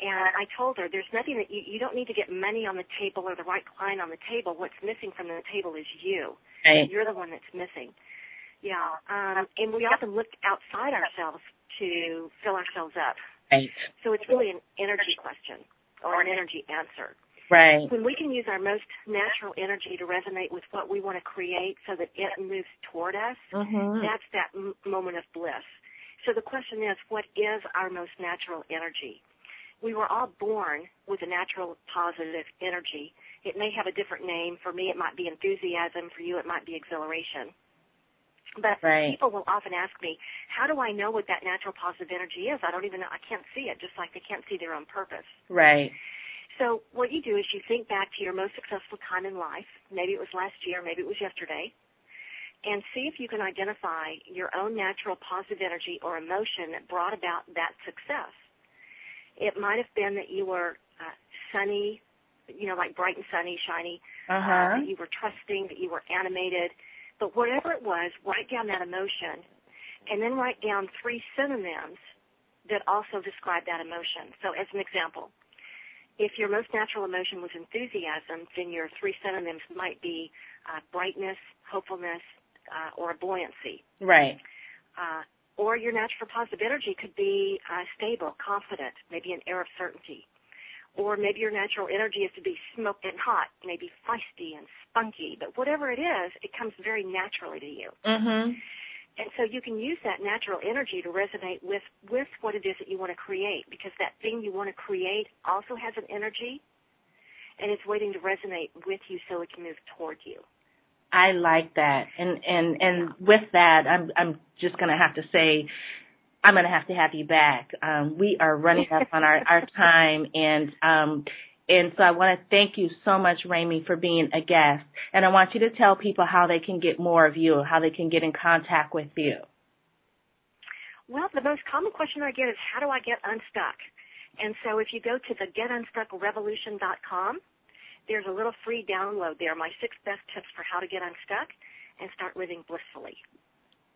And I told her, there's nothing that you, you don't need to get money on the table or the right client on the table. What's missing from the table is you. Right. You're the one that's missing. Yeah. Um, and we often look outside ourselves to fill ourselves up. Right. So it's really an energy question or an energy answer. Right. When we can use our most natural energy to resonate with what we want to create so that it moves toward us, mm-hmm. that's that m- moment of bliss. So the question is, what is our most natural energy? we were all born with a natural positive energy. It may have a different name. For me, it might be enthusiasm. For you, it might be exhilaration. But right. people will often ask me, how do I know what that natural positive energy is? I don't even know. I can't see it, just like they can't see their own purpose. Right. So what you do is you think back to your most successful time in life. Maybe it was last year, maybe it was yesterday. And see if you can identify your own natural positive energy or emotion that brought about that success. It might have been that you were uh, sunny, you know, like bright and sunny, shiny. Uh-huh. Uh, that you were trusting, that you were animated. But whatever it was, write down that emotion, and then write down three synonyms that also describe that emotion. So, as an example, if your most natural emotion was enthusiasm, then your three synonyms might be uh, brightness, hopefulness, uh, or buoyancy. Right. Uh, or your natural positive energy could be uh, stable, confident, maybe an air of certainty. Or maybe your natural energy is to be smoked and hot, maybe feisty and spunky. But whatever it is, it comes very naturally to you. Mm-hmm. And so you can use that natural energy to resonate with, with what it is that you want to create because that thing you want to create also has an energy and it's waiting to resonate with you so it can move toward you. I like that. And and and with that, I'm I'm just going to have to say I'm going to have to have you back. Um, we are running up on our our <laughs> time and um and so I want to thank you so much, Remy, for being a guest. And I want you to tell people how they can get more of you, how they can get in contact with you. Well, the most common question I get is, how do I get unstuck? And so if you go to the getunstuckrevolution.com, there's a little free download there, my six best tips for how to get unstuck and start living blissfully.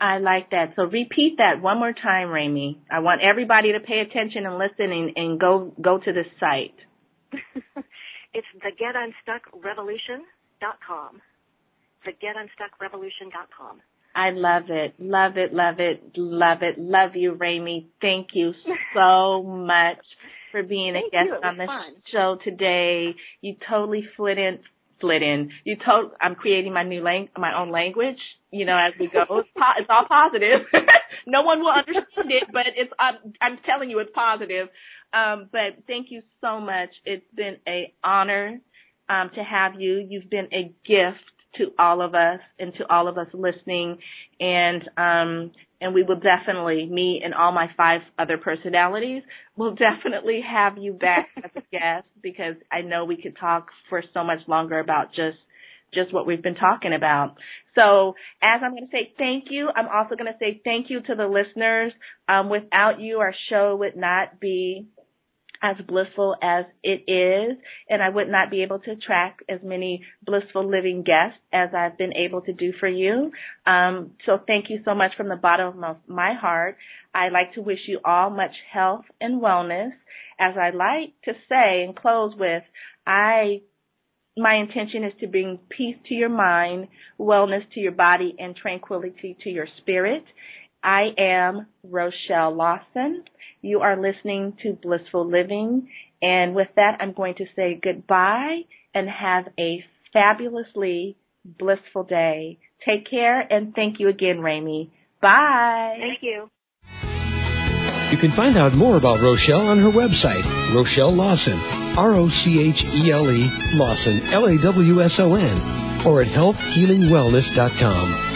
I like that. So repeat that one more time, Remy. I want everybody to pay attention and listen and, and go go to the site. It's the getunstuckrevolution.com. The getunstuckrevolution.com. I love it, love it, love it, love it, love you, Remy. Thank you so <laughs> much for being Thank a guest on the fun. show today. You totally flit in, flit in. You told I'm creating my new lang- my own language. You know, as we go, <laughs> it's, po- it's all positive. <laughs> no one will understand it, but it's I'm, I'm telling you, it's positive. Um, but thank you so much. It's been a honor um, to have you. You've been a gift to all of us and to all of us listening, and um, and we will definitely, me and all my five other personalities, will <laughs> definitely have you back as a guest because I know we could talk for so much longer about just just what we've been talking about. So as I'm going to say thank you, I'm also going to say thank you to the listeners. Um, without you, our show would not be as blissful as it is, and I would not be able to attract as many blissful living guests as I've been able to do for you. Um, so thank you so much from the bottom of my heart. I'd like to wish you all much health and wellness. As I like to say and close with, I my intention is to bring peace to your mind, wellness to your body, and tranquility to your spirit. I am Rochelle Lawson. You are listening to Blissful Living. And with that, I'm going to say goodbye and have a fabulously blissful day. Take care and thank you again, Remy. Bye. Thank you. You can find out more about Rochelle on her website, Rochelle Lawson, R-O-C-H-E-L-E, Lawson, L-A-W-S-O-N, or at healthhealingwellness.com.